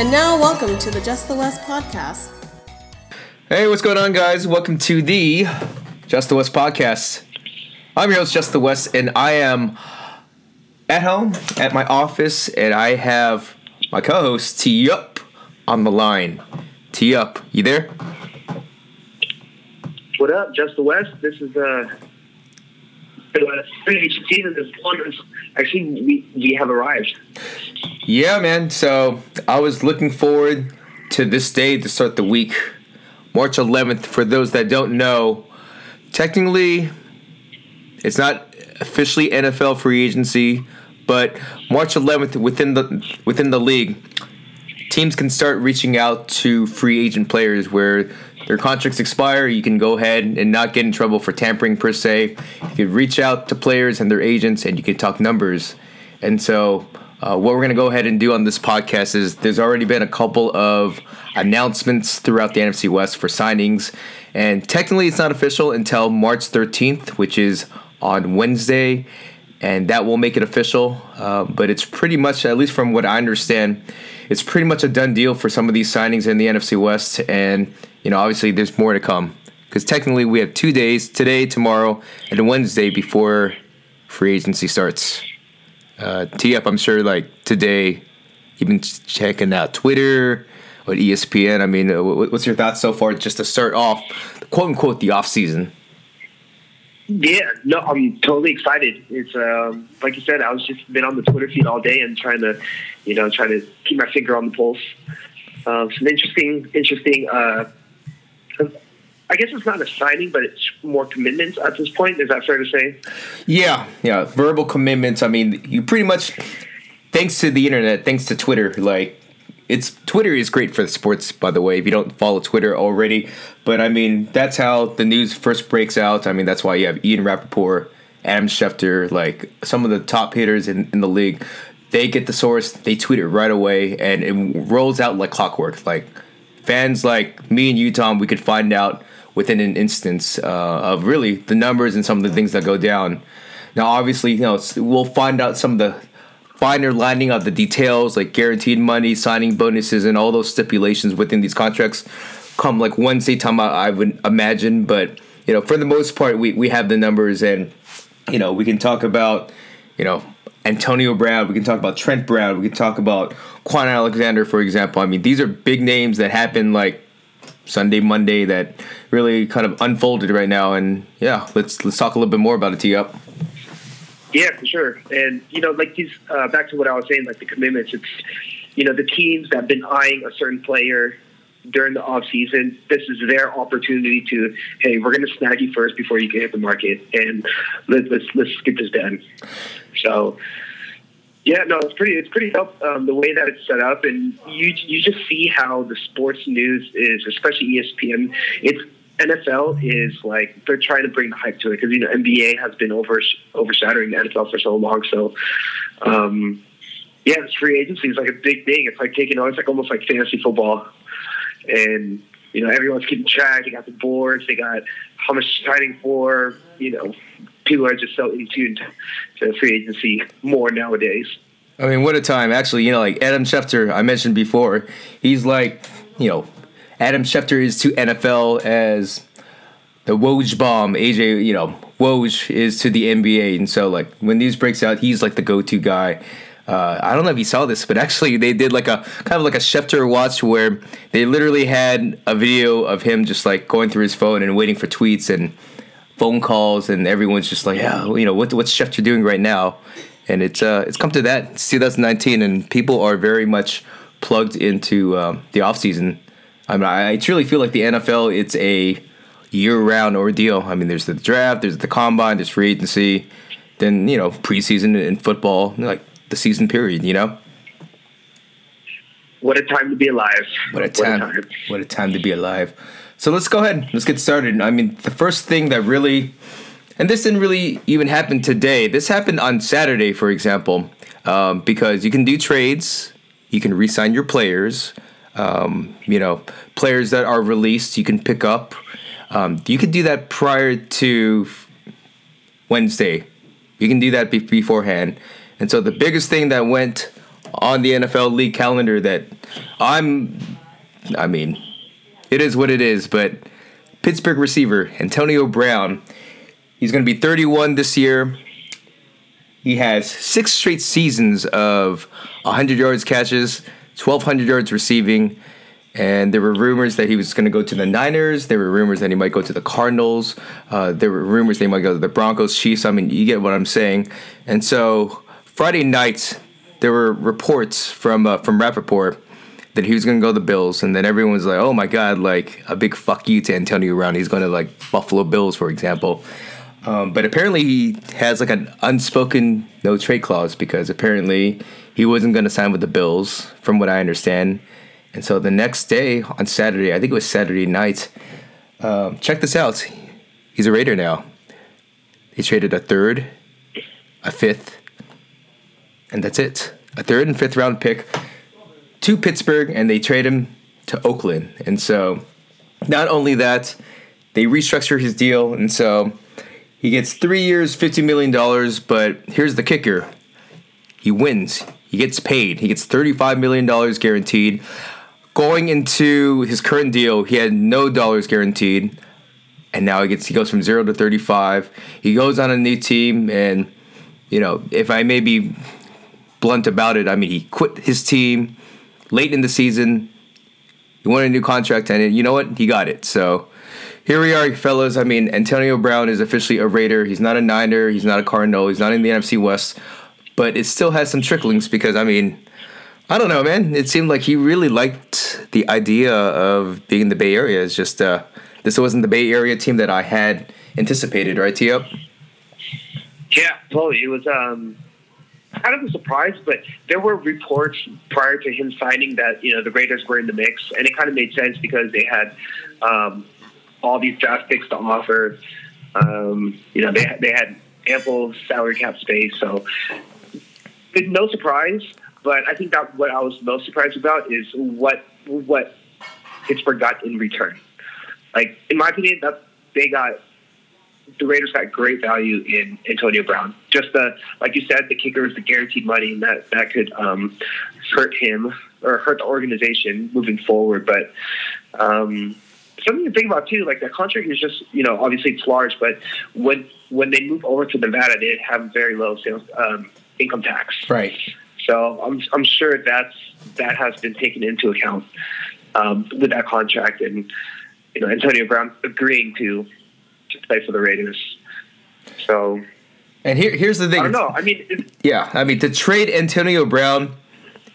And now, welcome to the Just the West podcast. Hey, what's going on, guys? Welcome to the Just the West podcast. I'm your host, Just the West, and I am at home at my office, and I have my co-host T Up on the line. T Up, you there? What up, Just the West? This is uh, the free season is. Actually, we we have arrived. Yeah, man. So I was looking forward to this day to start the week, March 11th. For those that don't know, technically, it's not officially NFL free agency, but March 11th within the within the league, teams can start reaching out to free agent players where their contracts expire. You can go ahead and not get in trouble for tampering per se. You can reach out to players and their agents, and you can talk numbers. And so, uh, what we're going to go ahead and do on this podcast is there's already been a couple of announcements throughout the NFC West for signings, and technically it's not official until March 13th, which is on Wednesday, and that will make it official. Uh, but it's pretty much, at least from what I understand, it's pretty much a done deal for some of these signings in the NFC West, and you know, obviously there's more to come because technically we have two days today, tomorrow, and Wednesday before free agency starts. Uh, T up, I'm sure like today you've been checking out Twitter or ESPN. I mean, uh, what's your thoughts so far just to start off, quote unquote, the off season? Yeah, no, I'm totally excited. It's um, like you said, I was just been on the Twitter feed all day and trying to, you know, trying to keep my finger on the pulse. Uh, some interesting, interesting. Uh, I guess it's not a signing, but it's more commitments at this point. Is that fair to say? Yeah, yeah, verbal commitments. I mean, you pretty much, thanks to the internet, thanks to Twitter, like it's Twitter is great for the sports, by the way. If you don't follow Twitter already, but I mean that's how the news first breaks out. I mean that's why you have Ian Rapoport, Adam Schefter, like some of the top hitters in, in the league. They get the source, they tweet it right away, and it rolls out like clockwork. Like fans like me and you, Tom, we could find out within an instance uh, of really the numbers and some of the things that go down. Now, obviously, you know we'll find out some of the finer lining of the details, like guaranteed money, signing bonuses, and all those stipulations within these contracts, come like Wednesday time. I would imagine, but you know, for the most part, we we have the numbers, and you know, we can talk about you know Antonio Brown, we can talk about Trent Brown, we can talk about Kwon Alexander, for example. I mean, these are big names that happen like Sunday, Monday that really kind of unfolded right now. And yeah, let's let's talk a little bit more about it. Tee up. Yeah, for sure. And you know, like these uh, back to what I was saying, like the commitments. It's you know the teams that have been eyeing a certain player during the off season. This is their opportunity to hey, we're going to snag you first before you get hit the market, and let's let's let's get this done. So. Yeah, no, it's pretty. It's pretty dope um, the way that it's set up, and you you just see how the sports news is, especially ESPN. It's NFL is like they're trying to bring the hype to it because you know NBA has been over overshadowing the NFL for so long. So, um, yeah, this free agency is like a big thing. It's like taking on. It's like almost like fantasy football, and you know everyone's keeping track. They got the boards. They got how much signing for. You know, people are just so in tune to free agency more nowadays. I mean, what a time! Actually, you know, like Adam Schefter, I mentioned before, he's like, you know, Adam Schefter is to NFL as the Woj bomb. AJ, you know, Woj is to the NBA, and so like when news breaks out, he's like the go-to guy. Uh, I don't know if you saw this, but actually they did like a kind of like a Schefter watch where they literally had a video of him just like going through his phone and waiting for tweets and phone calls, and everyone's just like, yeah, you know, what what's Schefter doing right now? And it's uh, it's come to that. It's 2019, and people are very much plugged into um, the off season. I mean, I truly feel like the NFL it's a year-round ordeal. I mean, there's the draft, there's the combine, there's free agency, then you know preseason in football, like the season period. You know. What a time to be alive! What a time! What a time, what a time to be alive! So let's go ahead. Let's get started. I mean, the first thing that really, and this didn't really even happen today. This happened on Saturday, for example, um, because you can do trades, you can re-sign your players. Um, you know, players that are released, you can pick up. Um, you can do that prior to Wednesday. You can do that be- beforehand. And so the biggest thing that went on the NFL league calendar that I'm. I mean, it is what it is. But Pittsburgh receiver Antonio Brown, he's going to be 31 this year. He has six straight seasons of 100 yards catches, 1,200 yards receiving. And there were rumors that he was going to go to the Niners. There were rumors that he might go to the Cardinals. Uh, there were rumors he might go to the Broncos, Chiefs. I mean, you get what I'm saying. And so Friday night, there were reports from uh, from Rapoport that he was going to go to the Bills, and then everyone was like, "Oh my God!" Like a big fuck you to Antonio Brown. He's going to like Buffalo Bills, for example. Um, but apparently, he has like an unspoken no trade clause because apparently he wasn't going to sign with the Bills, from what I understand. And so the next day on Saturday, I think it was Saturday night. Um, check this out. He's a Raider now. He traded a third, a fifth, and that's it. A third and fifth round pick to Pittsburgh, and they trade him to Oakland. And so, not only that, they restructure his deal, and so he gets three years, fifty million dollars. But here's the kicker: he wins. He gets paid. He gets thirty-five million dollars guaranteed. Going into his current deal, he had no dollars guaranteed, and now he gets he goes from zero to thirty-five. He goes on a new team, and you know, if I may be blunt about it, I mean, he quit his team late in the season. He wanted a new contract, and you know what? He got it. So here we are, fellas. I mean, Antonio Brown is officially a Raider. He's not a Niner. He's not a Cardinal. He's not in the NFC West. But it still has some tricklings because, I mean, I don't know, man. It seemed like he really liked the idea of being in the Bay Area. It's just, uh, this wasn't the Bay Area team that I had anticipated, right, Tio? Yeah, totally. It was um, kind of a surprise, but there were reports prior to him signing that you know the Raiders were in the mix, and it kind of made sense because they had um, all these draft picks to offer. Um, you know, they they had ample salary cap space, so no surprise. But I think that what I was most surprised about is what what Pittsburgh got in return. Like in my opinion, that they got the Raiders got great value in Antonio Brown. Just the like you said, the kicker is the guaranteed money, and that that could um, hurt him or hurt the organization moving forward. But um, something to think about too, like that contract is just you know obviously it's large, but when when they move over to Nevada, they have very low sales um, income tax. Right. So I'm I'm sure that's that has been taken into account um, with that contract, and you know Antonio Brown agreeing to to play for the Raiders. So. And here, here's the thing. I don't know. I mean, yeah, I mean to trade Antonio Brown,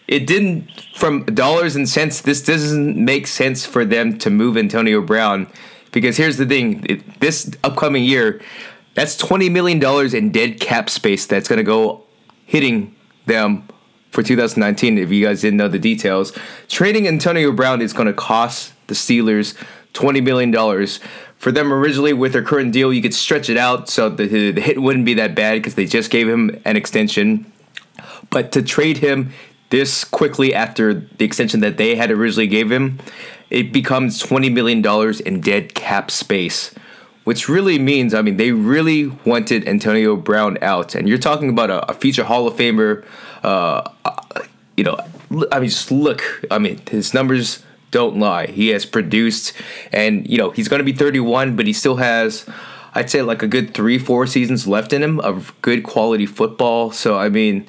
it didn't from dollars and cents. This doesn't make sense for them to move Antonio Brown because here's the thing: it, this upcoming year, that's twenty million dollars in dead cap space that's going to go hitting them for 2019. If you guys didn't know the details, trading Antonio Brown is going to cost the Steelers twenty million dollars for them originally with their current deal, you could stretch it out so the, the hit wouldn't be that bad because they just gave him an extension. But to trade him this quickly after the extension that they had originally gave him, it becomes twenty million dollars in dead cap space, which really means I mean they really wanted Antonio Brown out, and you're talking about a, a future Hall of Famer. Uh, you know, I mean, just look. I mean, his numbers don't lie. He has produced, and you know he's going to be 31, but he still has, I'd say, like a good three, four seasons left in him of good quality football. So I mean,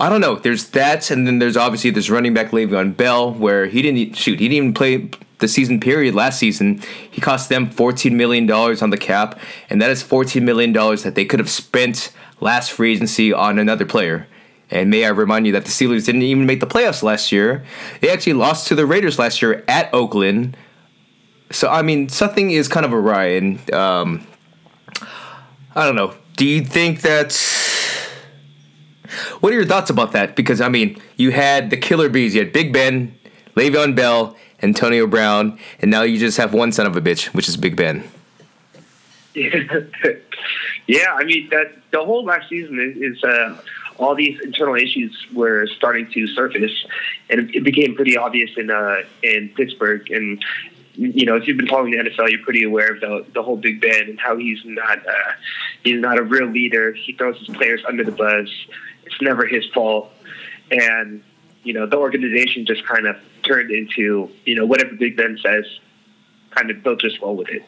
I don't know. There's that, and then there's obviously this running back Le'Veon Bell, where he didn't shoot. He didn't even play the season period last season. He cost them 14 million dollars on the cap, and that is 14 million dollars that they could have spent last free agency on another player. And may I remind you that the Steelers didn't even make the playoffs last year. They actually lost to the Raiders last year at Oakland. So I mean, something is kind of awry, and um, I don't know. Do you think that? What are your thoughts about that? Because I mean, you had the killer bees. You had Big Ben, Le'Veon Bell, Antonio Brown, and now you just have one son of a bitch, which is Big Ben. yeah, I mean that the whole last season is, is uh, all these internal issues were starting to surface, and it became pretty obvious in uh, in Pittsburgh. And you know, if you've been following the NFL, you're pretty aware of the the whole Big Ben and how he's not uh, he's not a real leader. He throws his players under the bus. It's never his fault. and you know the organization just kind of turned into you know whatever Big Ben says, kind of they'll just roll with it.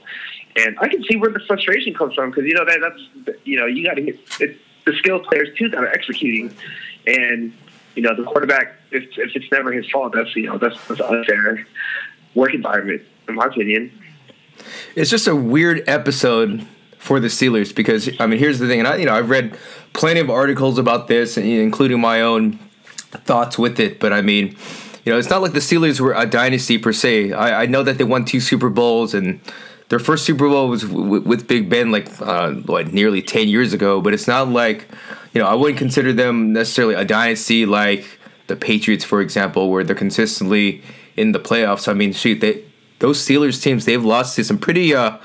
And I can see where the frustration comes from because you know that that's you know you got to get it, the skilled players too that are executing, and you know the quarterback if, if it's never his fault that's you know that's, that's unfair work environment in my opinion. It's just a weird episode for the Steelers because I mean here's the thing, and I you know I've read plenty of articles about this, including my own thoughts with it, but I mean. You know, it's not like the Steelers were a dynasty per se. I, I know that they won two Super Bowls, and their first Super Bowl was w- with Big Ben, like uh, what, nearly ten years ago. But it's not like, you know, I wouldn't consider them necessarily a dynasty like the Patriots, for example, where they're consistently in the playoffs. I mean, shoot, they those Steelers teams they've lost to some pretty. Uh,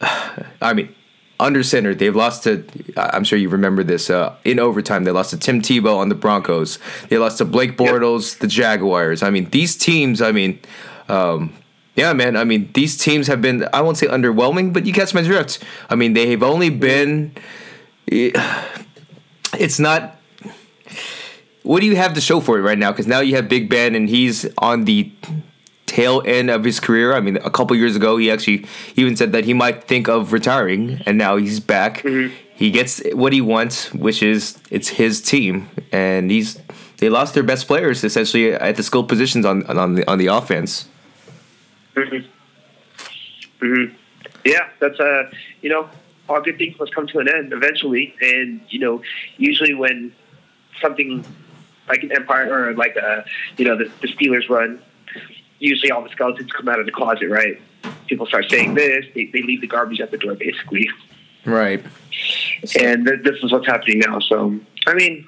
I mean, under center. They've lost to. I'm sure you remember this. Uh, in overtime, they lost to Tim Tebow on the Broncos. They lost to Blake Bortles, yep. the Jaguars. I mean, these teams. I mean, um, yeah, man. I mean, these teams have been. I won't say underwhelming, but you catch my drift. I mean, they have only been. It's not. What do you have to show for it right now? Because now you have Big Ben, and he's on the tail end of his career. I mean, a couple years ago, he actually even said that he might think of retiring, and now he's back. Mm-hmm. He gets what he wants, which is it's his team, and he's they lost their best players essentially at the skill positions on on the on the offense. Mm-hmm. Mm-hmm. Yeah, that's uh, you know, all good things must come to an end eventually, and you know, usually when something like an empire or like a you know the, the Steelers run usually all the skeletons come out of the closet, right? People start saying this, they, they leave the garbage at the door, basically. Right. And th- this is what's happening now. So, I mean,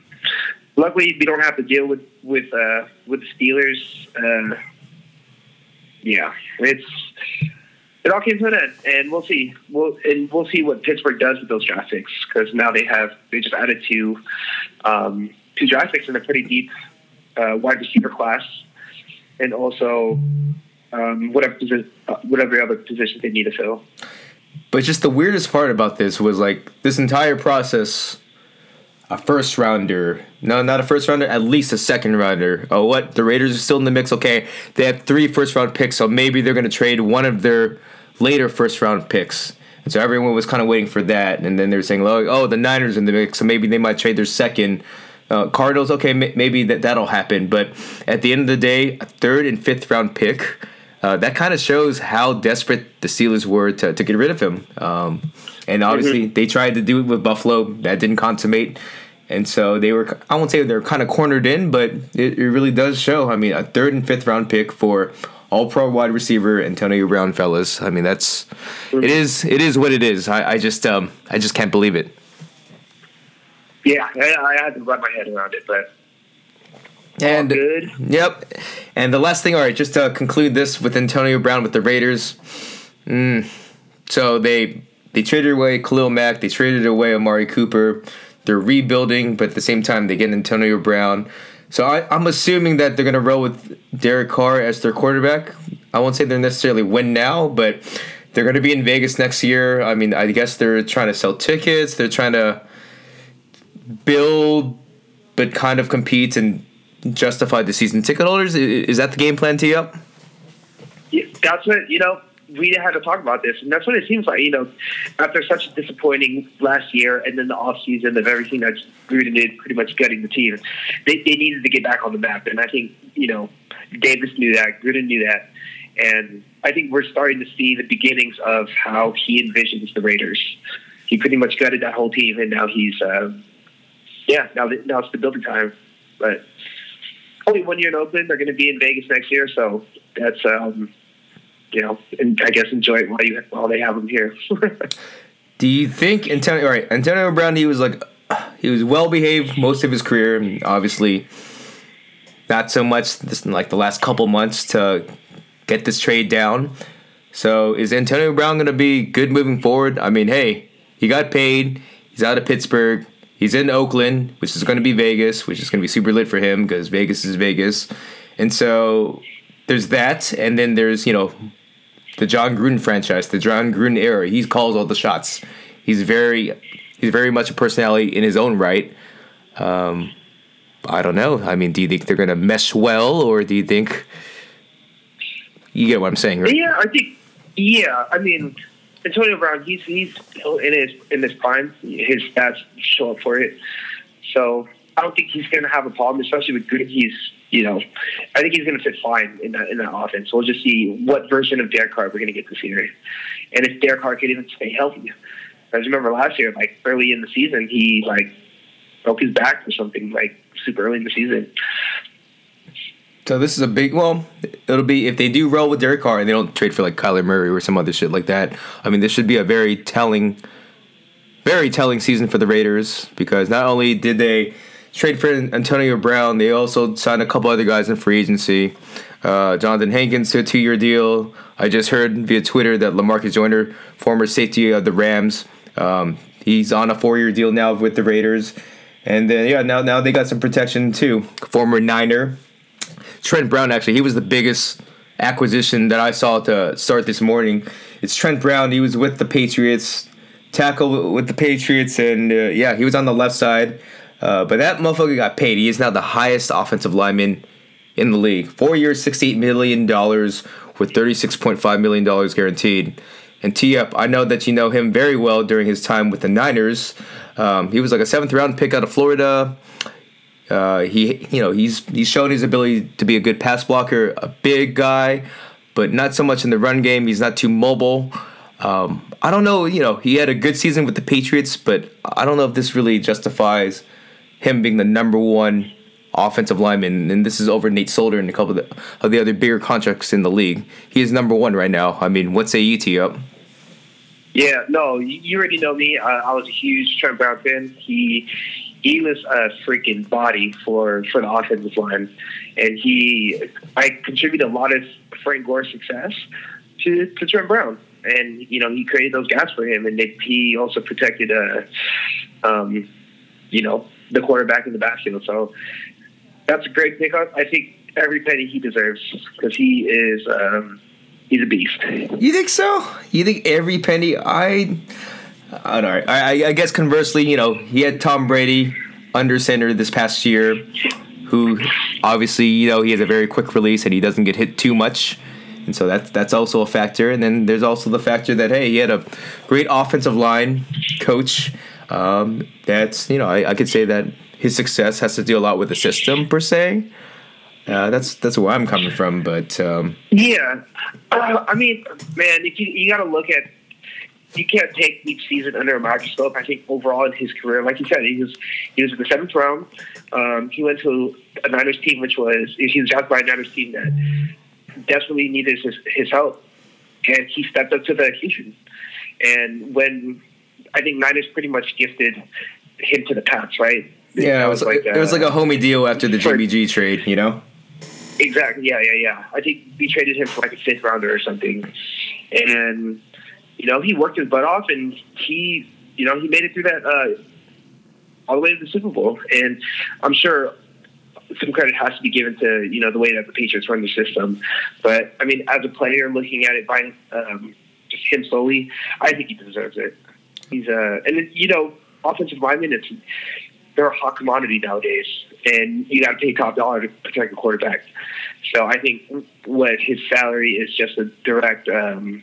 luckily we don't have to deal with with uh, with the Steelers. Uh, yeah, it's it all came to an end, and we'll see. We'll and we'll see what Pittsburgh does with those draft picks because now they have they just added two um, two draft picks in a pretty deep uh, wide receiver class and also um, whatever whatever other positions they need to fill. But just the weirdest part about this was like this entire process. A first rounder, no, not a first rounder, at least a second rounder. Oh, what? The Raiders are still in the mix. Okay, they have three first round picks, so maybe they're going to trade one of their later first round picks. And so everyone was kind of waiting for that. And then they're saying, oh, the Niners in the mix, so maybe they might trade their second uh, Cardinals, okay, m- maybe that that'll happen, but at the end of the day, a third and fifth round pick. Uh, that kind of shows how desperate the Steelers were to, to get rid of him. Um, and obviously, mm-hmm. they tried to do it with Buffalo. That didn't consummate. And so they were, I won't say they're kind of cornered in, but it, it really does show. I mean, a third and fifth round pick for all pro wide receiver Antonio Brown, fellas. I mean, that's, mm-hmm. it is, it is what it is. I, I just, um, I just can't believe it. Yeah, I, I had to wrap my head around it, but and good. Yep. And the last thing, all right, just to conclude this with Antonio Brown with the Raiders. Mm, so they they traded away Khalil Mack, they traded away Amari Cooper. They're rebuilding, but at the same time they get Antonio Brown. So I, am assuming that they're gonna roll with Derek Carr as their quarterback. I won't say they're necessarily win now, but they're gonna be in Vegas next year. I mean, I guess they're trying to sell tickets. They're trying to build but kind of compete and justify the season ticket holders? Is that the game plan, T up? Yeah, that's what you know. We had to talk about this, and that's what it seems like. You know, after such a disappointing last year, and then the off season of everything that Gruden did, pretty much gutting the team, they, they needed to get back on the map. And I think you know, Davis knew that, Gruden knew that, and I think we're starting to see the beginnings of how he envisions the Raiders. He pretty much gutted that whole team, and now he's uh, yeah, now now it's the building time. But only one year in Oakland. They're going to be in Vegas next year, so that's um, you know, and I guess enjoy it while you while they have them here. Do you think Antonio? All right, Antonio Brown. He was like he was well behaved most of his career, and obviously not so much this like the last couple months to get this trade down. So is Antonio Brown going to be good moving forward? I mean, hey, he got paid. He's out of Pittsburgh. He's in Oakland, which is going to be Vegas, which is going to be super lit for him because Vegas is Vegas. And so there's that, and then there's you know the Jon Gruden franchise, the Jon Gruden era. He calls all the shots. He's very he's very much a personality in his own right. Um, I don't know. I mean, do you think they're going to mesh well, or do you think you get what I'm saying? Right? Yeah, I think. Yeah, I mean, Antonio Brown, he's he's still in his in his prime. His stats show up for it. So I don't think he's going to have a problem, especially with good. He's you know, I think he's going to fit fine in that in that offense. We'll just see what version of Derek Carr we're going to get this year, and if Derek Carr can even stay healthy. I remember last year, like early in the season, he like broke his back or something like super early in the season. So this is a big. Well, it'll be if they do roll with Derek Carr and they don't trade for like Kyler Murray or some other shit like that. I mean, this should be a very telling, very telling season for the Raiders because not only did they trade for Antonio Brown, they also signed a couple other guys in free agency. Uh, Johnathan Hankins to a two-year deal. I just heard via Twitter that Lamarcus Joyner, former safety of the Rams, um, he's on a four-year deal now with the Raiders. And then yeah, now now they got some protection too. Former Niner Trent Brown, actually, he was the biggest acquisition that I saw to start this morning. It's Trent Brown. He was with the Patriots, tackle with the Patriots, and uh, yeah, he was on the left side. Uh, but that motherfucker got paid. He is now the highest offensive lineman in the league. Four years, $68 million with $36.5 million guaranteed. And T up, I know that you know him very well during his time with the Niners. Um, he was like a seventh round pick out of Florida. Uh, he, you know, he's he's shown his ability to be a good pass blocker, a big guy, but not so much in the run game. He's not too mobile. Um, I don't know. You know, he had a good season with the Patriots, but I don't know if this really justifies him being the number one offensive lineman. And this is over Nate Solder and a couple of the, of the other bigger contracts in the league. He is number one right now. I mean, what say you, T up? Yeah, no, you already know me. I, I was a huge Trent Brown fan. He he was a freaking body for for the offensive line, and he I contributed a lot of Frank Gore's success to to Trent Brown, and you know he created those gaps for him, and they, he also protected uh um you know the quarterback in the backfield. So that's a great pickup. I think every penny he deserves because he is um he's a beast. You think so? You think every penny? I I don't know. I, I guess conversely, you know, he had Tom Brady under center this past year, who obviously, you know, he has a very quick release and he doesn't get hit too much. And so that's that's also a factor. And then there's also the factor that hey, he had a great offensive line coach. Um, that's you know I, I could say that his success has to do a lot with the system per se. Uh, that's that's where I'm coming from, but um, yeah, uh, I mean, man, you you got to look at you can't take each season under a microscope. I think overall in his career, like you said, he was he was in the seventh round. Um, he went to a Niners team, which was he was drafted by a Niners team that desperately needed his, his help, and he stepped up to the occasion. And when I think Niners pretty much gifted him to the Pats, right? Yeah, it was, like, it was like a homie deal after the Jimmy G trade, you know. Exactly. Yeah, yeah, yeah. I think we traded him for like a fifth rounder or something, and you know, he worked his butt off and he, you know, he made it through that uh, all the way to the Super Bowl. And I'm sure some credit has to be given to you know the way that the Patriots run the system. But I mean, as a player, looking at it by um, just him solely, I think he deserves it. He's uh, and it, you know, offensive linemen, it's they're a hot commodity nowadays, and you got to pay top dollar to protect a quarterback. So I think what his salary is just a direct um,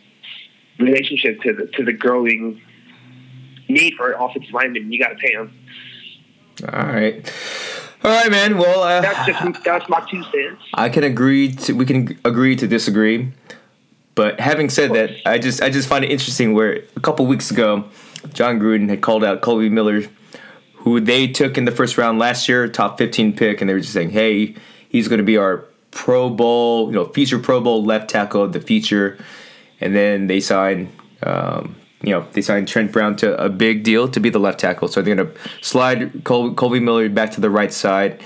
relationship to the to the growing need for offensive linemen. You got to pay them. All right. All right, man. Well, uh, that's just that's my two cents. I can agree to we can agree to disagree. But having said that, I just I just find it interesting where a couple weeks ago, Jon Gruden had called out Colby Miller, who they took in the first round last year, top 15 pick, and they were just saying, "Hey, he's going to be our Pro Bowl, you know, future Pro Bowl left tackle of the future." And then they signed. Um, you know, they signed Trent Brown to a big deal to be the left tackle. So they're going to slide Col- Kolby Miller back to the right side.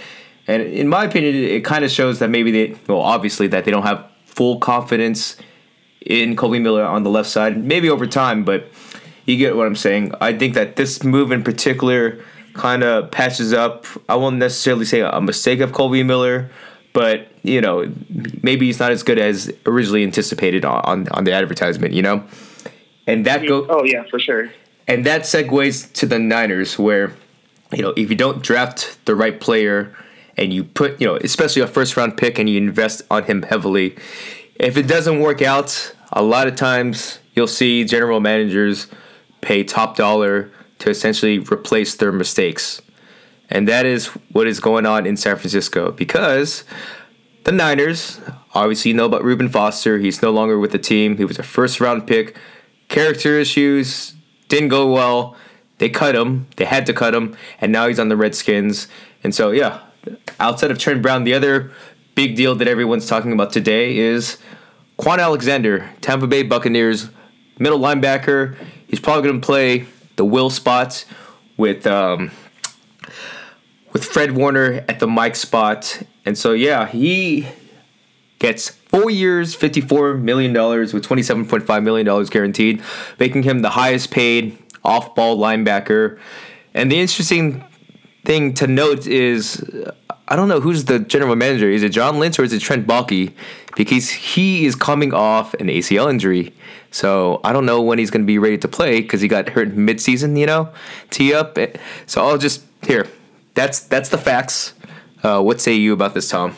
And in my opinion, it, it kind of shows that maybe they, well, obviously that they don't have full confidence in Colby Miller on the left side. Maybe over time, but you get what I'm saying. I think that this move in particular kind of patches up. I won't necessarily say a mistake of Colby Miller, but you know, maybe he's not as good as originally anticipated on on the advertisement. You know, and that go. Oh yeah, for sure. And that segues to the Niners, where you know if you don't draft the right player and you put, you know, especially a first round pick and you invest on him heavily, if it doesn't work out, a lot of times you'll see general managers pay top dollar to essentially replace their mistakes. And that is what is going on in San Francisco because the Niners obviously know about Reuben Foster. He's no longer with the team. He was a first round pick. Character issues didn't go well. They cut him. They had to cut him. And now he's on the Redskins. And so, yeah, outside of Trent Brown, the other big deal that everyone's talking about today is Kwon Alexander, Tampa Bay Buccaneers middle linebacker. He's probably going to play the will spot with um, with Fred Warner at the Mike spot. And so yeah, he gets four years, fifty-four million dollars with twenty-seven point five million dollars guaranteed, making him the highest paid off-ball linebacker. And the interesting thing to note is uh, I don't know who's the general manager. Is it John Lynch or is it Trent Baalke? Because he is coming off an ACL injury. So I don't know when he's going to be ready to play because he got hurt mid-season, you know, tee up. So I'll just here. That's that's the facts. Uh, what say you about this, Tom?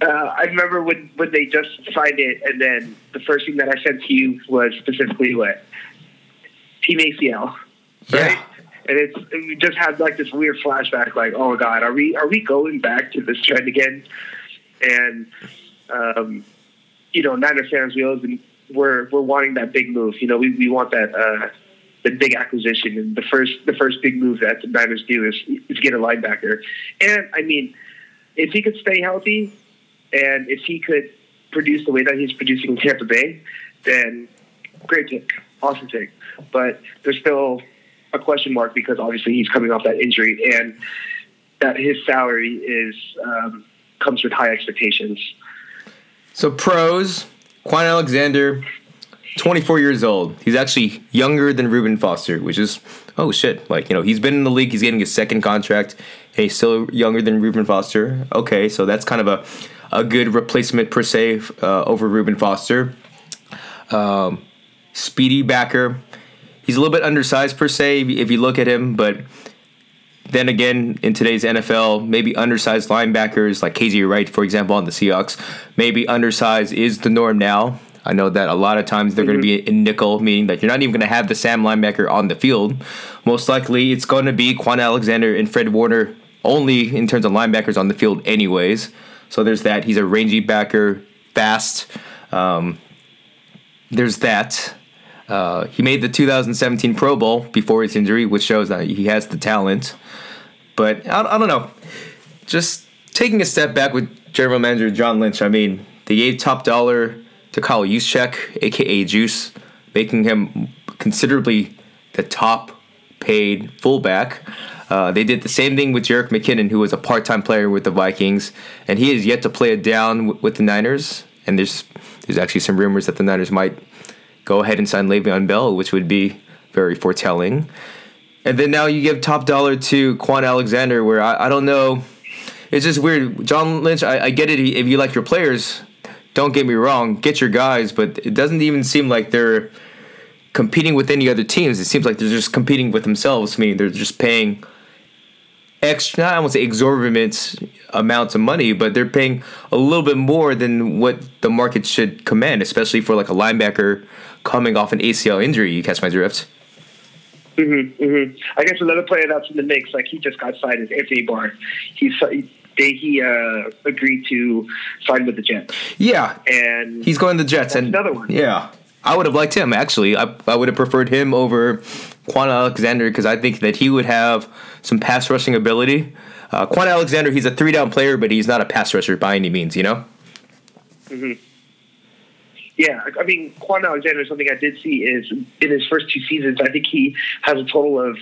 Uh, I remember when, when they just signed it, and then the first thing that I sent to you was specifically what team ACL, right? Yeah. And it's we just had like this weird flashback, like, oh god, are we are we going back to this trend again? And um, you know, Niner fans, we always been, we're we're wanting that big move. You know, we, we want that uh, the big acquisition, and the first the first big move that the Niners do is is get a linebacker. And I mean, if he could stay healthy, and if he could produce the way that he's producing in Tampa Bay, then great pick, awesome pick. But there's still a question mark because obviously he's coming off that injury, and that his salary is um, comes with high expectations. So pros, Kwon Alexander, 24 years old. He's actually younger than Reuben Foster, which is oh shit. Like, you know, he's been in the league, he's getting his second contract. Hey, he's still younger than Reuben Foster. Okay, so that's kind of a, a good replacement per se uh, over Reuben Foster. Um, speedy backer. He's a little bit undersized per se if you look at him, but then again, in today's NFL, maybe undersized linebackers like KJ Wright, for example, on the Seahawks, maybe undersized is the norm now. I know that a lot of times they're mm-hmm. going to be in nickel, meaning that you're not even going to have the Sam linebacker on the field. Most likely, it's going to be Kwon Alexander and Fred Warner only in terms of linebackers on the field, anyways. So there's that. He's a rangy backer, fast. Um, there's that. Uh, he made the 2017 Pro Bowl before his injury, which shows that he has the talent. But I, I don't know. Just taking a step back with general manager John Lynch, I mean, they gave top dollar to Kyle Juszczyk, aka Juice, making him considerably the top paid fullback. Uh, they did the same thing with Jerick McKinnon, who was a part-time player with the Vikings, and he has yet to play it down w- with the Niners. And there's there's actually some rumors that the Niners might go ahead and sign Le'Veon Bell, which would be very foretelling. And then now you give top dollar to Kwon Alexander, where I, I don't know. It's just weird. John Lynch, I, I get it. If you like your players, don't get me wrong, get your guys, but it doesn't even seem like they're competing with any other teams. It seems like they're just competing with themselves, meaning they're just paying extra, not I won't say exorbitant amounts of money, but they're paying a little bit more than what the market should command, especially for like a linebacker coming off an ACL injury. You catch my drift? Mm-hmm, mm-hmm. I guess another player that's in the mix, like he just got signed, is Anthony Barr. He's they, he uh, agreed to sign with the Jets. Yeah, and he's going to the Jets. and another one. Yeah, I would have liked him actually. I, I would have preferred him over Kwon Alexander because I think that he would have some pass rushing ability. Uh, Kwon Alexander, he's a three down player, but he's not a pass rusher by any means. You know. Mm-hmm. Yeah, I mean, Kwon Alexander, something I did see is in his first two seasons, I think he has a total of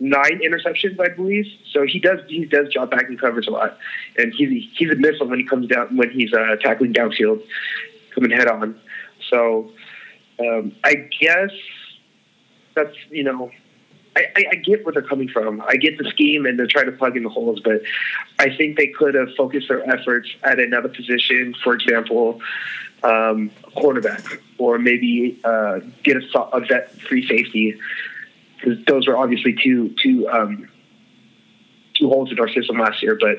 nine interceptions, I believe. So he does he does drop back in coverage a lot, and he's he's a missile when he comes down when he's uh, tackling downfield, coming head on. So um, I guess that's you know. I, I, get where they're coming from. I get the scheme and they're trying to plug in the holes, but I think they could have focused their efforts at another position. For example, um, cornerback or maybe uh, get a, a vet free safety because those were obviously two two um, two holes in our system last year, but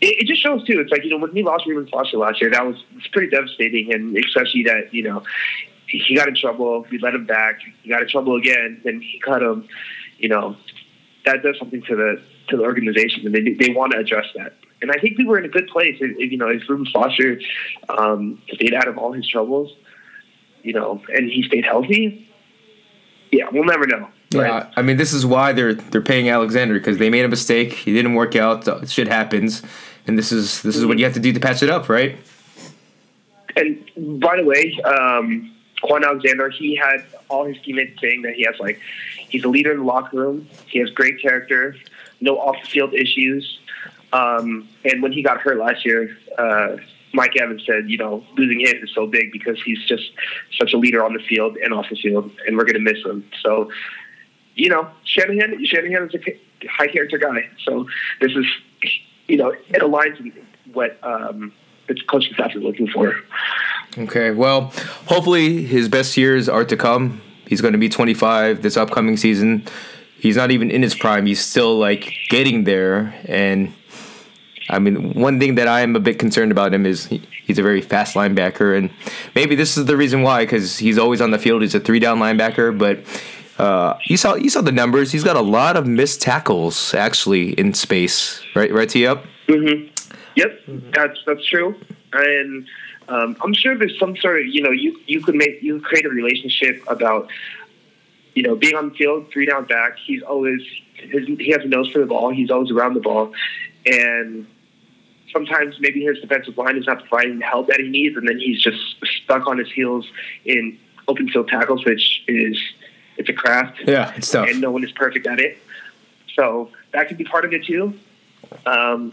it, it just shows too. It's like you know when we lost Reuben Foster last year, that was it's pretty devastating, and especially that you know he got in trouble. We let him back. He got in trouble again. Then he cut him. You know that does something to the to the organization, and they they want to address that. And I think we were in a good place. If, you know, if Reuben Foster um, stayed out of all his troubles, you know, and he stayed healthy, yeah, we'll never know. Yeah, I mean, this is why they're they're paying Alexander because they made a mistake. He didn't work out. Shit happens, and this is this is what you have to do to patch it up, right? And by the way, um, Kwon Alexander, he had all his teammates saying that he has like he's a leader in the locker room. He has great character, no off the field issues. Um, and when he got hurt last year, uh, Mike Evans said, you know, losing him is so big because he's just such a leader on the field and off the field, and we're going to miss him. So, you know, Shanahan, Shanahan is a high character guy. So this is, you know, it aligns with what um, the coaching staff is looking for. Okay, well, hopefully his best years are to come. He's going to be 25 this upcoming season. He's not even in his prime. He's still like getting there. And I mean, one thing that I am a bit concerned about him is he, he's a very fast linebacker. And maybe this is the reason why, because he's always on the field. He's a three down linebacker. But uh, you saw you saw the numbers. He's got a lot of missed tackles actually in space. Right, right, T up. Mm-hmm. Yep, that's that's true. And um, I'm sure there's some sort of you know you you could make you could create a relationship about you know being on the field three down back. He's always his, he has a nose for the ball. He's always around the ball, and sometimes maybe his defensive line is not providing the help that he needs, and then he's just stuck on his heels in open field tackles, which is it's a craft. Yeah, it's tough, and no one is perfect at it. So that could be part of it too. Um,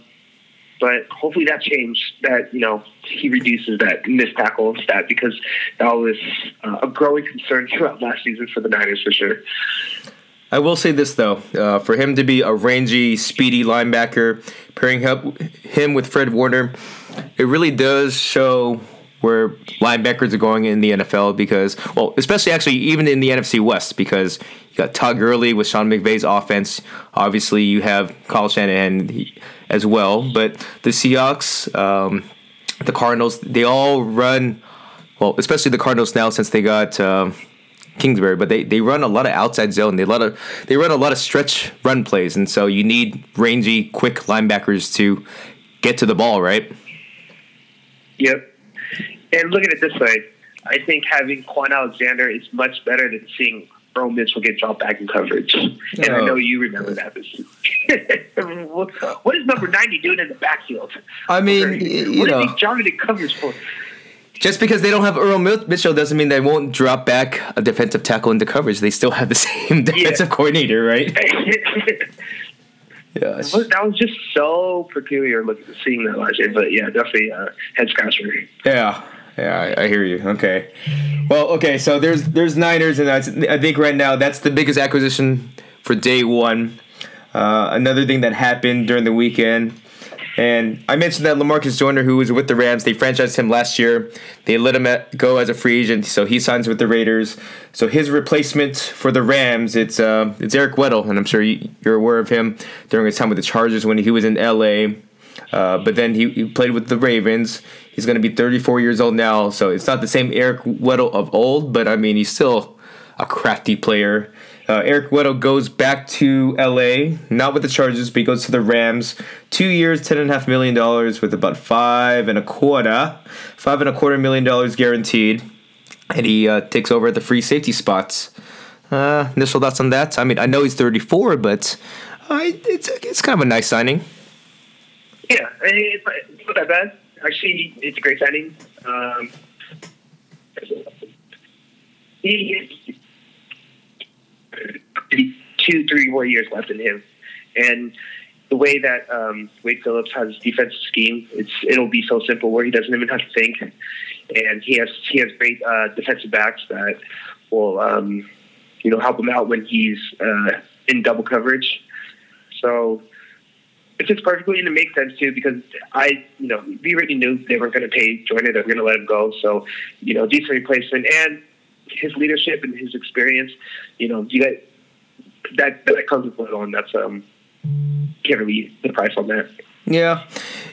but hopefully that changed. That you know he reduces that missed tackle stat because that was uh, a growing concern throughout last season for the Niners for sure. I will say this though, uh, for him to be a rangy, speedy linebacker, pairing up him with Fred Warner, it really does show where linebackers are going in the NFL because, well, especially actually even in the NFC West because you got Todd Gurley with Sean McVay's offense. Obviously, you have Kyle Shanahan as well. But the Seahawks, um, the Cardinals, they all run, well, especially the Cardinals now since they got. Uh, Kingsbury, but they, they run a lot of outside zone. They lot of they run a lot of stretch run plays, and so you need rangy, quick linebackers to get to the ball, right? Yep. And look at it this way, I think having Kwon Alexander is much better than seeing Earl Mitchell get dropped back in coverage. And oh. I know oh. you remember that. what is number 90 doing in the backfield? I mean, you what know. What is he dropping in coverage for? Just because they don't have Earl Mitchell doesn't mean they won't drop back a defensive tackle into coverage. They still have the same defensive yeah. coordinator, right? yeah, that was just so peculiar looking seeing that last year. But yeah, definitely uh, head scratcher. Yeah, yeah, I, I, hear you. Okay, well, okay, so there's there's Niners, and that's I think right now that's the biggest acquisition for day one. Uh, another thing that happened during the weekend, and I mentioned that Lamarcus Joyner, who was with the Rams, they franchised him last year. They let him go as a free agent, so he signs with the Raiders. So his replacement for the Rams, it's uh, it's Eric Weddle, and I'm sure you, are aware of him during his time with the Chargers when he was in LA. Uh, but then he, he, played with the Ravens. He's going to be 34 years old now, so it's not the same Eric Weddle of old, but I mean, he's still a crafty player. Uh, Eric Weddle goes back to LA, not with the Chargers, but he goes to the Rams. Two years, ten and a half million dollars, with about five and a quarter, five and a quarter million dollars guaranteed, and he uh, takes over at the free safety spots. Uh, initial thoughts on that? I mean, I know he's 34, but uh, it's it's kind of a nice signing. Yeah, it's not that bad. Actually, it's a great signing. Um, he, two, three more years left in him, and the way that um, Wade Phillips has his defensive scheme, it's it'll be so simple where he doesn't even have to think, and he has he has great uh, defensive backs that will um, you know help him out when he's uh, in double coverage. So it fits perfectly and it makes sense too because I, you know, we already knew they weren't going to pay Joyner, they were going to let him go. So, you know, decent replacement and his leadership and his experience, you know, you got that that comes with it on. That's um can't really the price on that. Yeah,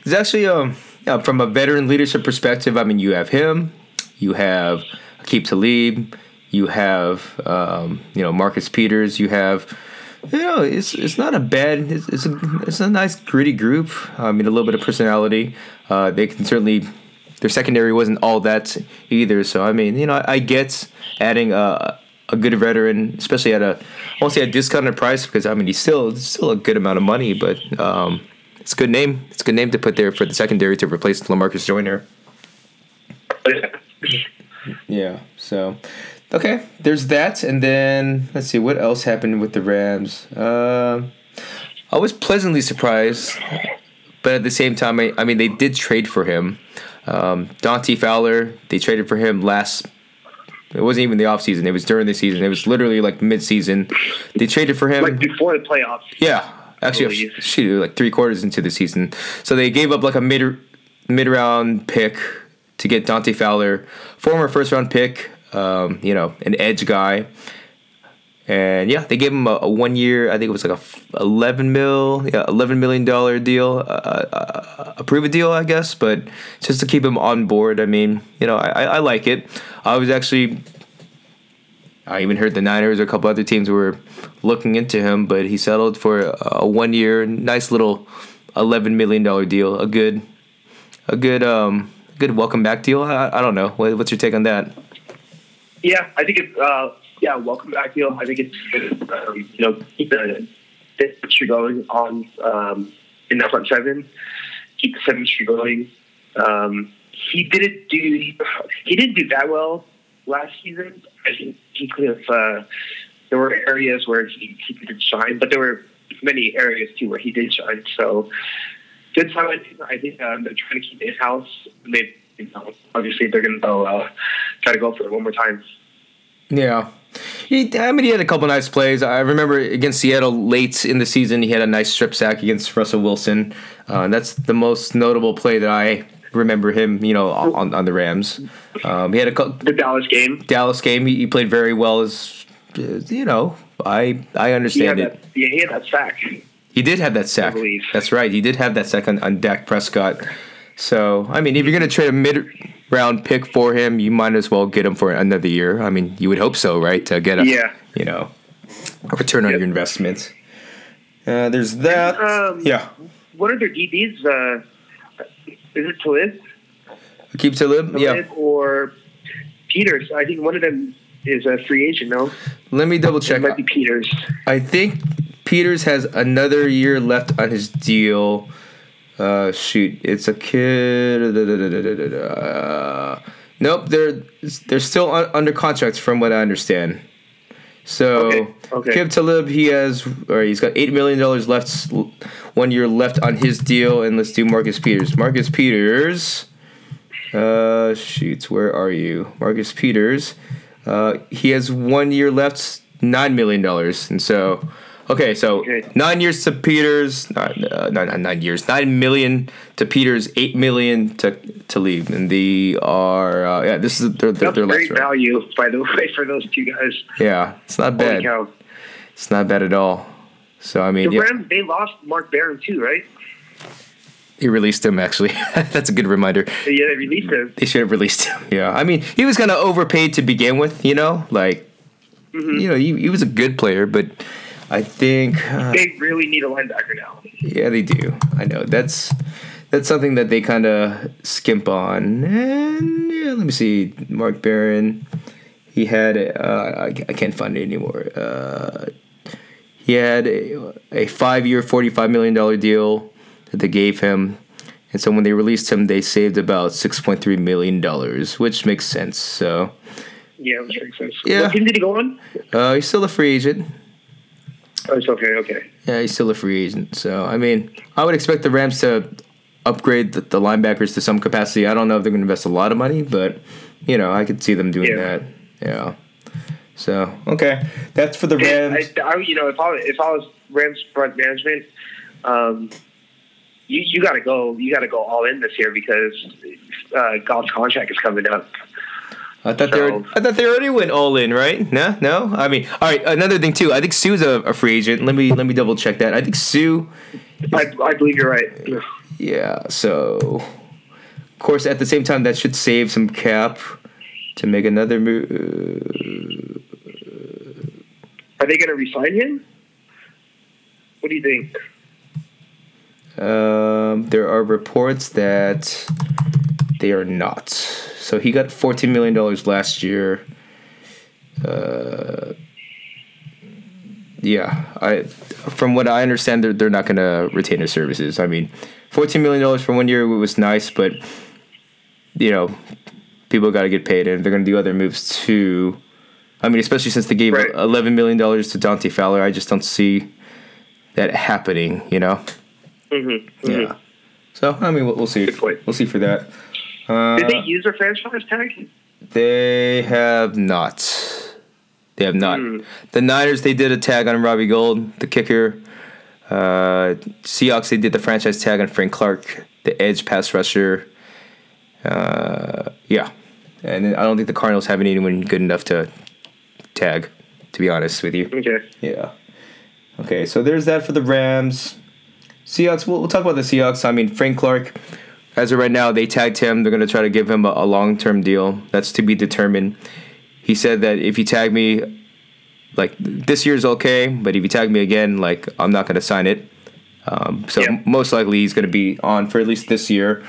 it's actually um from a veteran leadership perspective. I mean, you have him, you have Aqib Talib, you have um, you know Marcus Peters, you have you know it's it's not a bad it's, it's a it's a nice gritty group. I mean, a little bit of personality. Uh, they can certainly their secondary wasn't all that either. So I mean, you know, I, I get adding a a good veteran, especially at a I won't say a discounted price because I mean he's still still a good amount of money, but um, it's a good name. It's a good name to put there for the secondary to replace Lamarcus Joyner. Yeah. So, okay, there's that, and then let's see what else happened with the Rams. Uh, I was pleasantly surprised, but at the same time, I, I mean, they did trade for him. Um, Dante Fowler, they traded for him last. It wasn't even the offseason. It was during the season. It was literally like mid-season. They traded for him. Like before the playoffs. Yeah, actually, shoot, like three quarters into the season. So they gave up like a mid mid round pick to get Dante Fowler, former first round pick. Um, you know, an edge guy. And yeah, they gave him a, a one year. I think it was like a eleven mil, yeah, eleven million dollar deal, uh, uh, a prove a deal, I guess. But just to keep him on board. I mean, you know, I, I I like it. I was actually I even heard the Niners or a couple other teams were looking into him, but he settled for a, a one year, nice little eleven million dollar deal. A good, a good, um, good welcome back deal. I, I don't know. What, what's your take on that? Yeah, I think it's uh, yeah, welcome back deal. I think it's um, you know keep the the streak going on um, in that front seven, keep the streak going. Um, he didn't do he didn't do that well last season. I think he could have. Uh, there were areas where he, he didn't shine, but there were many areas too where he did shine. So good sign. I think um, they're trying to keep it in house. They, you know, obviously they're going to uh, try to go for it one more time. Yeah. He, I mean, he had a couple nice plays. I remember against Seattle late in the season, he had a nice strip sack against Russell Wilson. Uh, that's the most notable play that I remember him, you know, on, on the Rams. Um, he had a The Dallas game. Dallas game. He, he played very well. As you know, I I understand that. it. Yeah, he had that sack. He did have that sack. That's right. He did have that sack on, on Dak Prescott. So I mean, if you're gonna trade a mid round pick for him, you might as well get him for another year. I mean, you would hope so, right? To get a Yeah. you know a return on Yep. your investment. Uh, there's that. Um, yeah. What are their DBs? Uh, is it Talib? Aqib Talib. Yeah. Or Peters? I think one of them is a free agent. No, Let me double it check. might be Peters. I think Peters has another year left on his deal. Uh, shoot, it's a kid. Uh, nope, they're they're still un- under contract from what I understand. So, Okay, okay. Aqib Talib, he has, or he's got eight million dollars left, one year left on his deal, and let's do Marcus Peters. Marcus Peters, uh, shoots, where are you, Marcus Peters? Uh, he has one year left, nine million dollars, and so, okay, so Okay. nine years to Peters, nine, uh, nine, nine, years, nine million to Peters, eight million to Talib, and the are uh, yeah, this is their their, their great value, by the way, for those two guys. Yeah, it's not Holy bad. cow. It's not bad at all. So I mean, The yeah, Rams, they lost Mark Barron too, right? he released him. Actually, that's a good reminder. Yeah, they released him. They should have released him. Yeah, I mean, he was kind of overpaid to begin with. You know, like you know, he, he was a good player, but I think uh, They really need a linebacker now. yeah, they do. I know that's that's something that they kind of skimp on. And yeah, let me see, Mark Barron. He had uh, I, I can't find it anymore. Uh, he had a, a five-year, forty-five million dollar deal that they gave him, and so when they released him, they saved about six point three million dollars, which makes sense. So Yeah, which makes sense. Yeah. What team did he go on? uh, he's still a free agent. Oh, it's okay, okay. Yeah, he's still a free agent. So I mean, I would expect the Rams to upgrade the, the linebackers to some capacity. I don't know if they're going to invest a lot of money, but you know, I could see them doing Yeah. that. Yeah. So okay, that's for the Rams. I, I, you know, if I if I was Rams front management, um, you you got to go. You got to go all in this year because uh, Goff's contract is coming up. I thought they were, I thought they already went all in, right? No, no. I mean, all right. Another thing too. I think Suh's a, a free agent. Let me let me double check that. I think Sue. I, I believe you're right. Yeah. So, of course, at the same time, that should save some cap to make another move. Are they going to resign him? What do you think? Um, there are reports that they are not. So he got fourteen million dollars last year. Uh, yeah, I from what I understand, they're they're not going to retain his services. I mean, fourteen million dollars for one year was nice, but you know, people got to get paid, and they're going to do other moves too. I mean, especially since they gave right. eleven million dollars to Dante Fowler, I just don't see that happening. You know. Mm-hmm, mm-hmm. Yeah. So I mean, we'll, we'll see. We'll see for that. Uh, Did they use their franchise tag? They have not. They have not. Mm. The Niners they did a tag on Robbie Gould, the kicker. Uh, Seahawks they did the franchise tag on Frank Clark, the edge pass rusher. Uh, yeah, and I don't think the Cardinals have anyone good enough to tag. To be honest with you. Okay. Yeah. Okay, so there's that for the Rams. Seahawks. We'll, we'll talk about the Seahawks. I mean, Frank Clark as of right now, they tagged him. They're going to try to give him a, a long term deal. That's to be determined. He said that if you tag me, like this year's okay, but if you tag me again, like I'm not going to sign it. Um, so most likely he's going to be on for at least this year.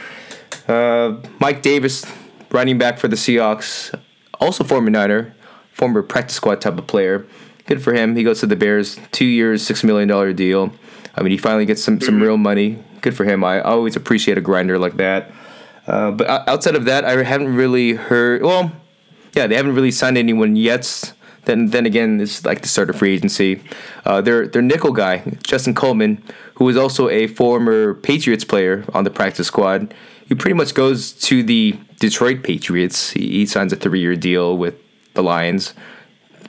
Uh, Mike Davis, running back for the Seahawks, also former Niner, former practice squad type of player. Good for him. He goes to the Bears, two years, six million dollar deal. I mean, he finally gets some some mm-hmm. real money good for him. I always appreciate a grinder like that. Uh, but outside of that, I haven't really heard. Well, yeah, they haven't really signed anyone yet. Then, then again, it's like the start of free agency. Uh, their their nickel guy, Justin Coleman, who is also a former Patriots player on the practice squad. He pretty much goes to the Detroit Patriots. He, he signs a three year deal with the Lions,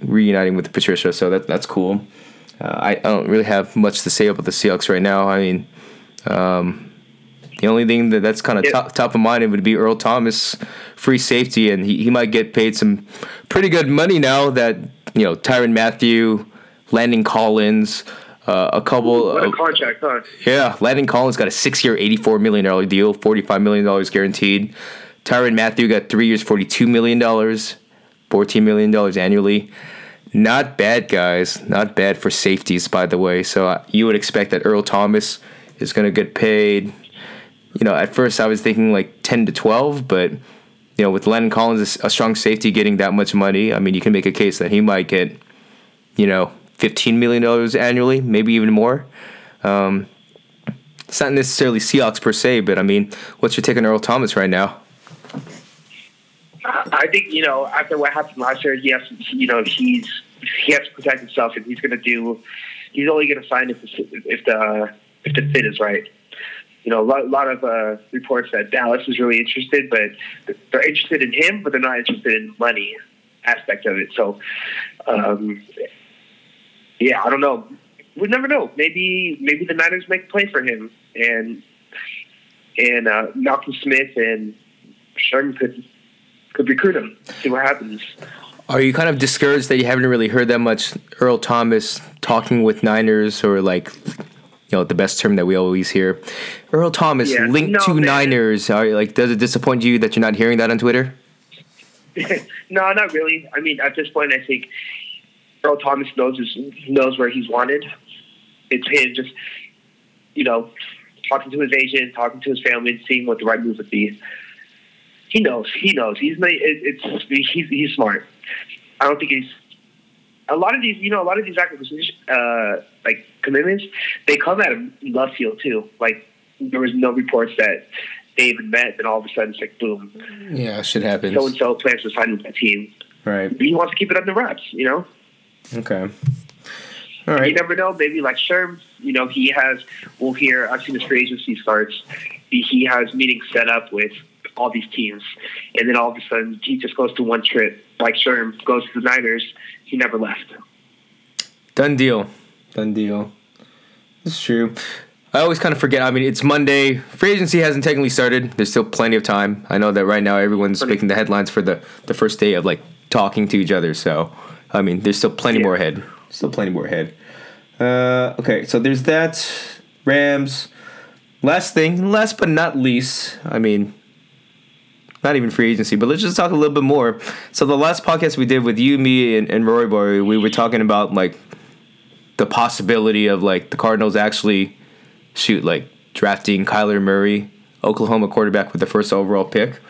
reuniting with Patricia. So that that's cool. Uh, I, I don't really have much to say about the Seahawks right now. I mean, um, the only thing that that's kind of yep. top, top of mind would be Earl Thomas, free safety, and he, he might get paid some pretty good money now that you know Tyrann Mathieu, Landon Collins, uh, a couple. What a contract, huh? Yeah, Landon Collins got a six-year, eighty-four million dollar deal, forty-five million dollars guaranteed. Tyrann Mathieu got three years, forty-two million dollars, fourteen million dollars annually. Not bad, guys. Not bad for safeties, by the way. So uh, you would expect that Earl Thomas is going to get paid. You know, at first I was thinking like 10 to 12, but you know, with Landon Collins, a strong safety getting that much money, I mean, you can make a case that he might get, you know, $15 million annually, maybe even more. Um, it's not necessarily Seahawks per se, but I mean, what's your take on Earl Thomas right now? I think you know after what happened last year, yes, you know he's he has to protect himself, and he's going to do. He's only going to sign if the, if the if the fit is right. You know, a lot, lot of uh, reports that Dallas is really interested, but they're interested in him, but they're not interested in money aspect of it. So, um, yeah, I don't know. We never know. Maybe maybe the Niners make a play for him, and and uh, Malcolm Smith and Sherman could could recruit him. See what happens. Are you kind of discouraged that you haven't really heard that much Earl Thomas talking with Niners or like you know the best term that we always hear. Earl Thomas yeah, linked no, to man. Niners. Are like does it disappoint you that you're not hearing that on Twitter? no, not really. I mean, at this point, I think Earl Thomas knows his, knows where he's wanted. It's him just you know talking to his agent, talking to his family, and seeing what the right move would be. He knows. He knows. He's it's he's he's smart. I don't think he's a lot of these, you know, a lot of these acquisitions, uh, like commitments, they come out of left field too. Like there was no reports that they even met, and all of a sudden it's like boom. Yeah, shit happens. So and so plans to sign with that team. Right. He wants to keep it under wraps, you know. Okay. All right. You never know. Maybe like Sherm, you know, he has. We'll hear. I've seen his free agency starts. He, he has meetings set up with all these teams, and then all of a sudden he just goes to one trip. Like Sherm goes to the Niners, he never left. Done deal. Done deal. It's true. I always kind of forget. I mean, it's Monday. Free agency hasn't technically started. There's still plenty of time. I know that right now everyone's picking the headlines for the, the first day of like talking to each other. So, I mean, there's still plenty Yeah. more ahead. Still plenty more ahead. Uh, okay, so there's that. Rams. Last thing, last but not least, I mean, not even free agency, but let's just talk a little bit more. So the last podcast we did with you, me, and, and Roy Boy, we were talking about like the possibility of like the Cardinals actually shoot like drafting Kyler Murray, Oklahoma quarterback with the first overall pick.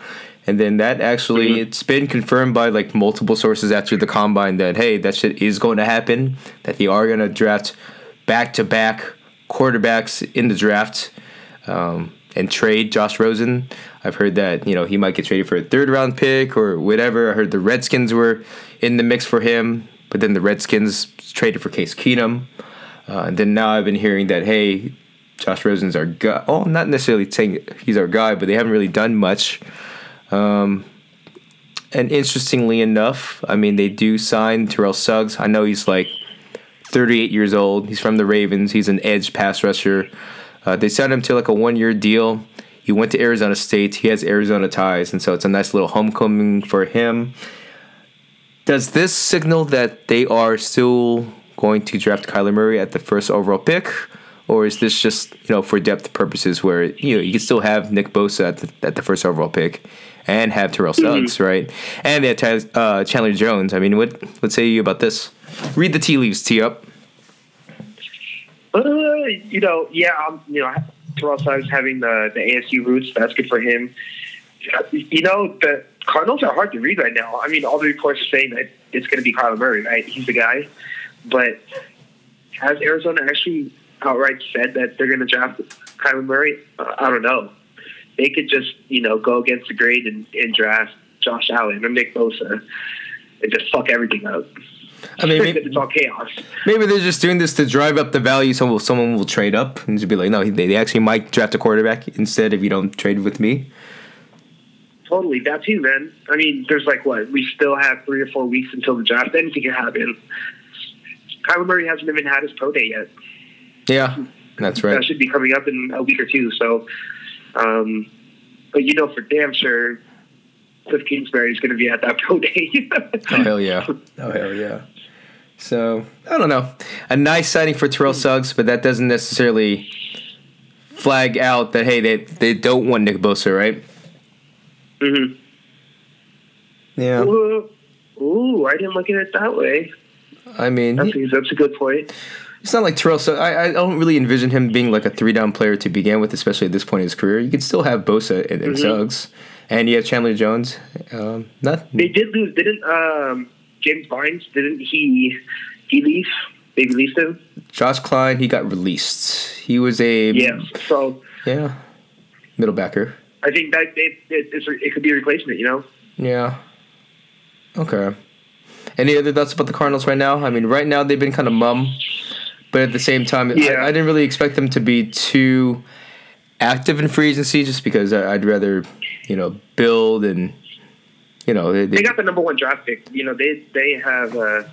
And then that actually it's been confirmed by like multiple sources after the combine that hey, that shit is going to happen, that they are draft back to back quarterbacks in the draft. Um, and trade Josh Rosen. I've heard that you know he might get traded for a third round pick or whatever. I heard the Redskins were in the mix for him, but then the Redskins traded for Case Keenum. Uh, and then now I've been hearing that hey, Josh Rosen's our guy. Oh, not necessarily saying he's our guy, but they haven't really done much. Um, and interestingly enough, I mean they do sign Terrell Suggs. I know he's like 38 years old. He's from the Ravens. He's an edge pass rusher. Uh, they signed him to like a one year deal. He went to Arizona State. He has Arizona ties, and so it's a nice little homecoming for him. Does this signal that they are still going to draft Kyler Murray at the first overall pick, or is this just you know for depth purposes where you know you can still have Nick Bosa at the, at the first overall pick and have Terrell Suggs, right? And they have uh, Chandler Jones. I mean, what what say you about this? Read the tea leaves, tee up. Uh, you know, yeah, um, you know, Terrell Suggs having the the ASU roots, that's good for him. You know, the Cardinals are hard to read right now. I mean, all the reports are saying that it's going to be Kyler Murray, right? He's the guy. But has Arizona actually outright said that they're going to draft Kyler Murray? Uh, I don't know. They could just, you know, go against the grain and, and draft Josh Allen or Nick Bosa and just fuck everything up. I mean, maybe, it's all chaos. maybe they're just doing this to drive up the value. So someone will trade up and just be like, no, they, they actually might draft a quarterback instead if you don't trade with me. Totally, that too, man. I mean, there's like what we still have three or four weeks until the draft. Anything can happen. Kyler Murray hasn't even had his pro day yet. Yeah, that's right. That should be coming up in a week or two. So, um, but you know for damn sure, Cliff Kingsbury is going to be at that pro day. Oh hell yeah! Oh hell yeah! So I don't know. A nice signing for Terrell Suggs, but that doesn't necessarily flag out that hey they they don't want Nick Bosa, right? Hmm Yeah. Ooh, ooh, I didn't look at it that way. I mean, That's, that's a good point. it's not like Terrell. So I, I don't really envision him being like a three down player to begin with, especially at this point in his career. You could still have Bosa and, and Mhm. Suggs, and you have Chandler Jones. Um, not They did lose, didn't um, James Bynes? Didn't he? He leave? They released him. Josh Klein. He got released. He was a Yes. So yeah middle backer. I think that it, it, it could be a replacement. You know. Yeah. Okay. Any other thoughts about the Cardinals right now? I mean, right now they've been kind of mum, but at the same time, I- Yeah. I, didn't really expect them to be too active in free agency, just because I, I'd rather, you know, build and, you know, they, They got the number one draft pick. You know, they they have. Uh,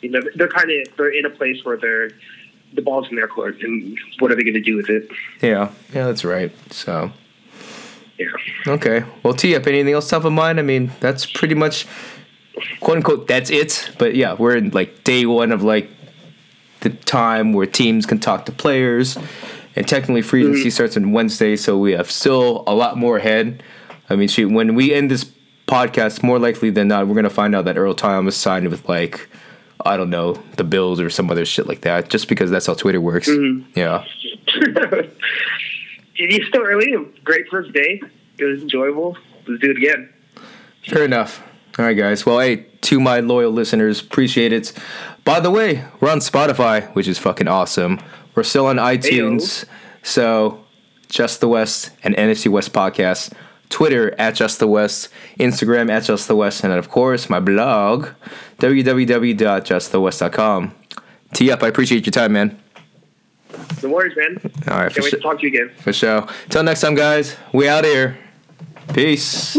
you know, they're kind of they're in a place where they're the ball's in their court, and what are they going to do with it? yeah, yeah, that's right. So. Okay, well, tee up anything else top of mind? I mean, that's pretty much quote unquote that's it. But yeah, we're in like day one of like the time where teams can talk to players, and technically free agency mm. starts on Wednesday, so we have still a lot more ahead. I mean, shoot, when we end this podcast, more likely than not, we're gonna find out that Earl Thomas signed with like I don't know the Bills or some other shit like that, just because that's how Twitter works. Mm-hmm. Yeah. It's still early. Great first day. It was enjoyable. Let's do it again. Fair enough. All right, guys. Well, hey, to my loyal listeners, appreciate it. By the way, we're on Spotify, which is fucking awesome. We're still on iTunes. So, Just the West and NFC West podcast. Twitter at Just the West, Instagram at Just the West, and of course, my blog, www.justthewest.com. Tee up. I appreciate your time, man. No worries, man. All right, Can't wait sure. to talk to you again. for sure. Till next time, guys. We out here. Peace.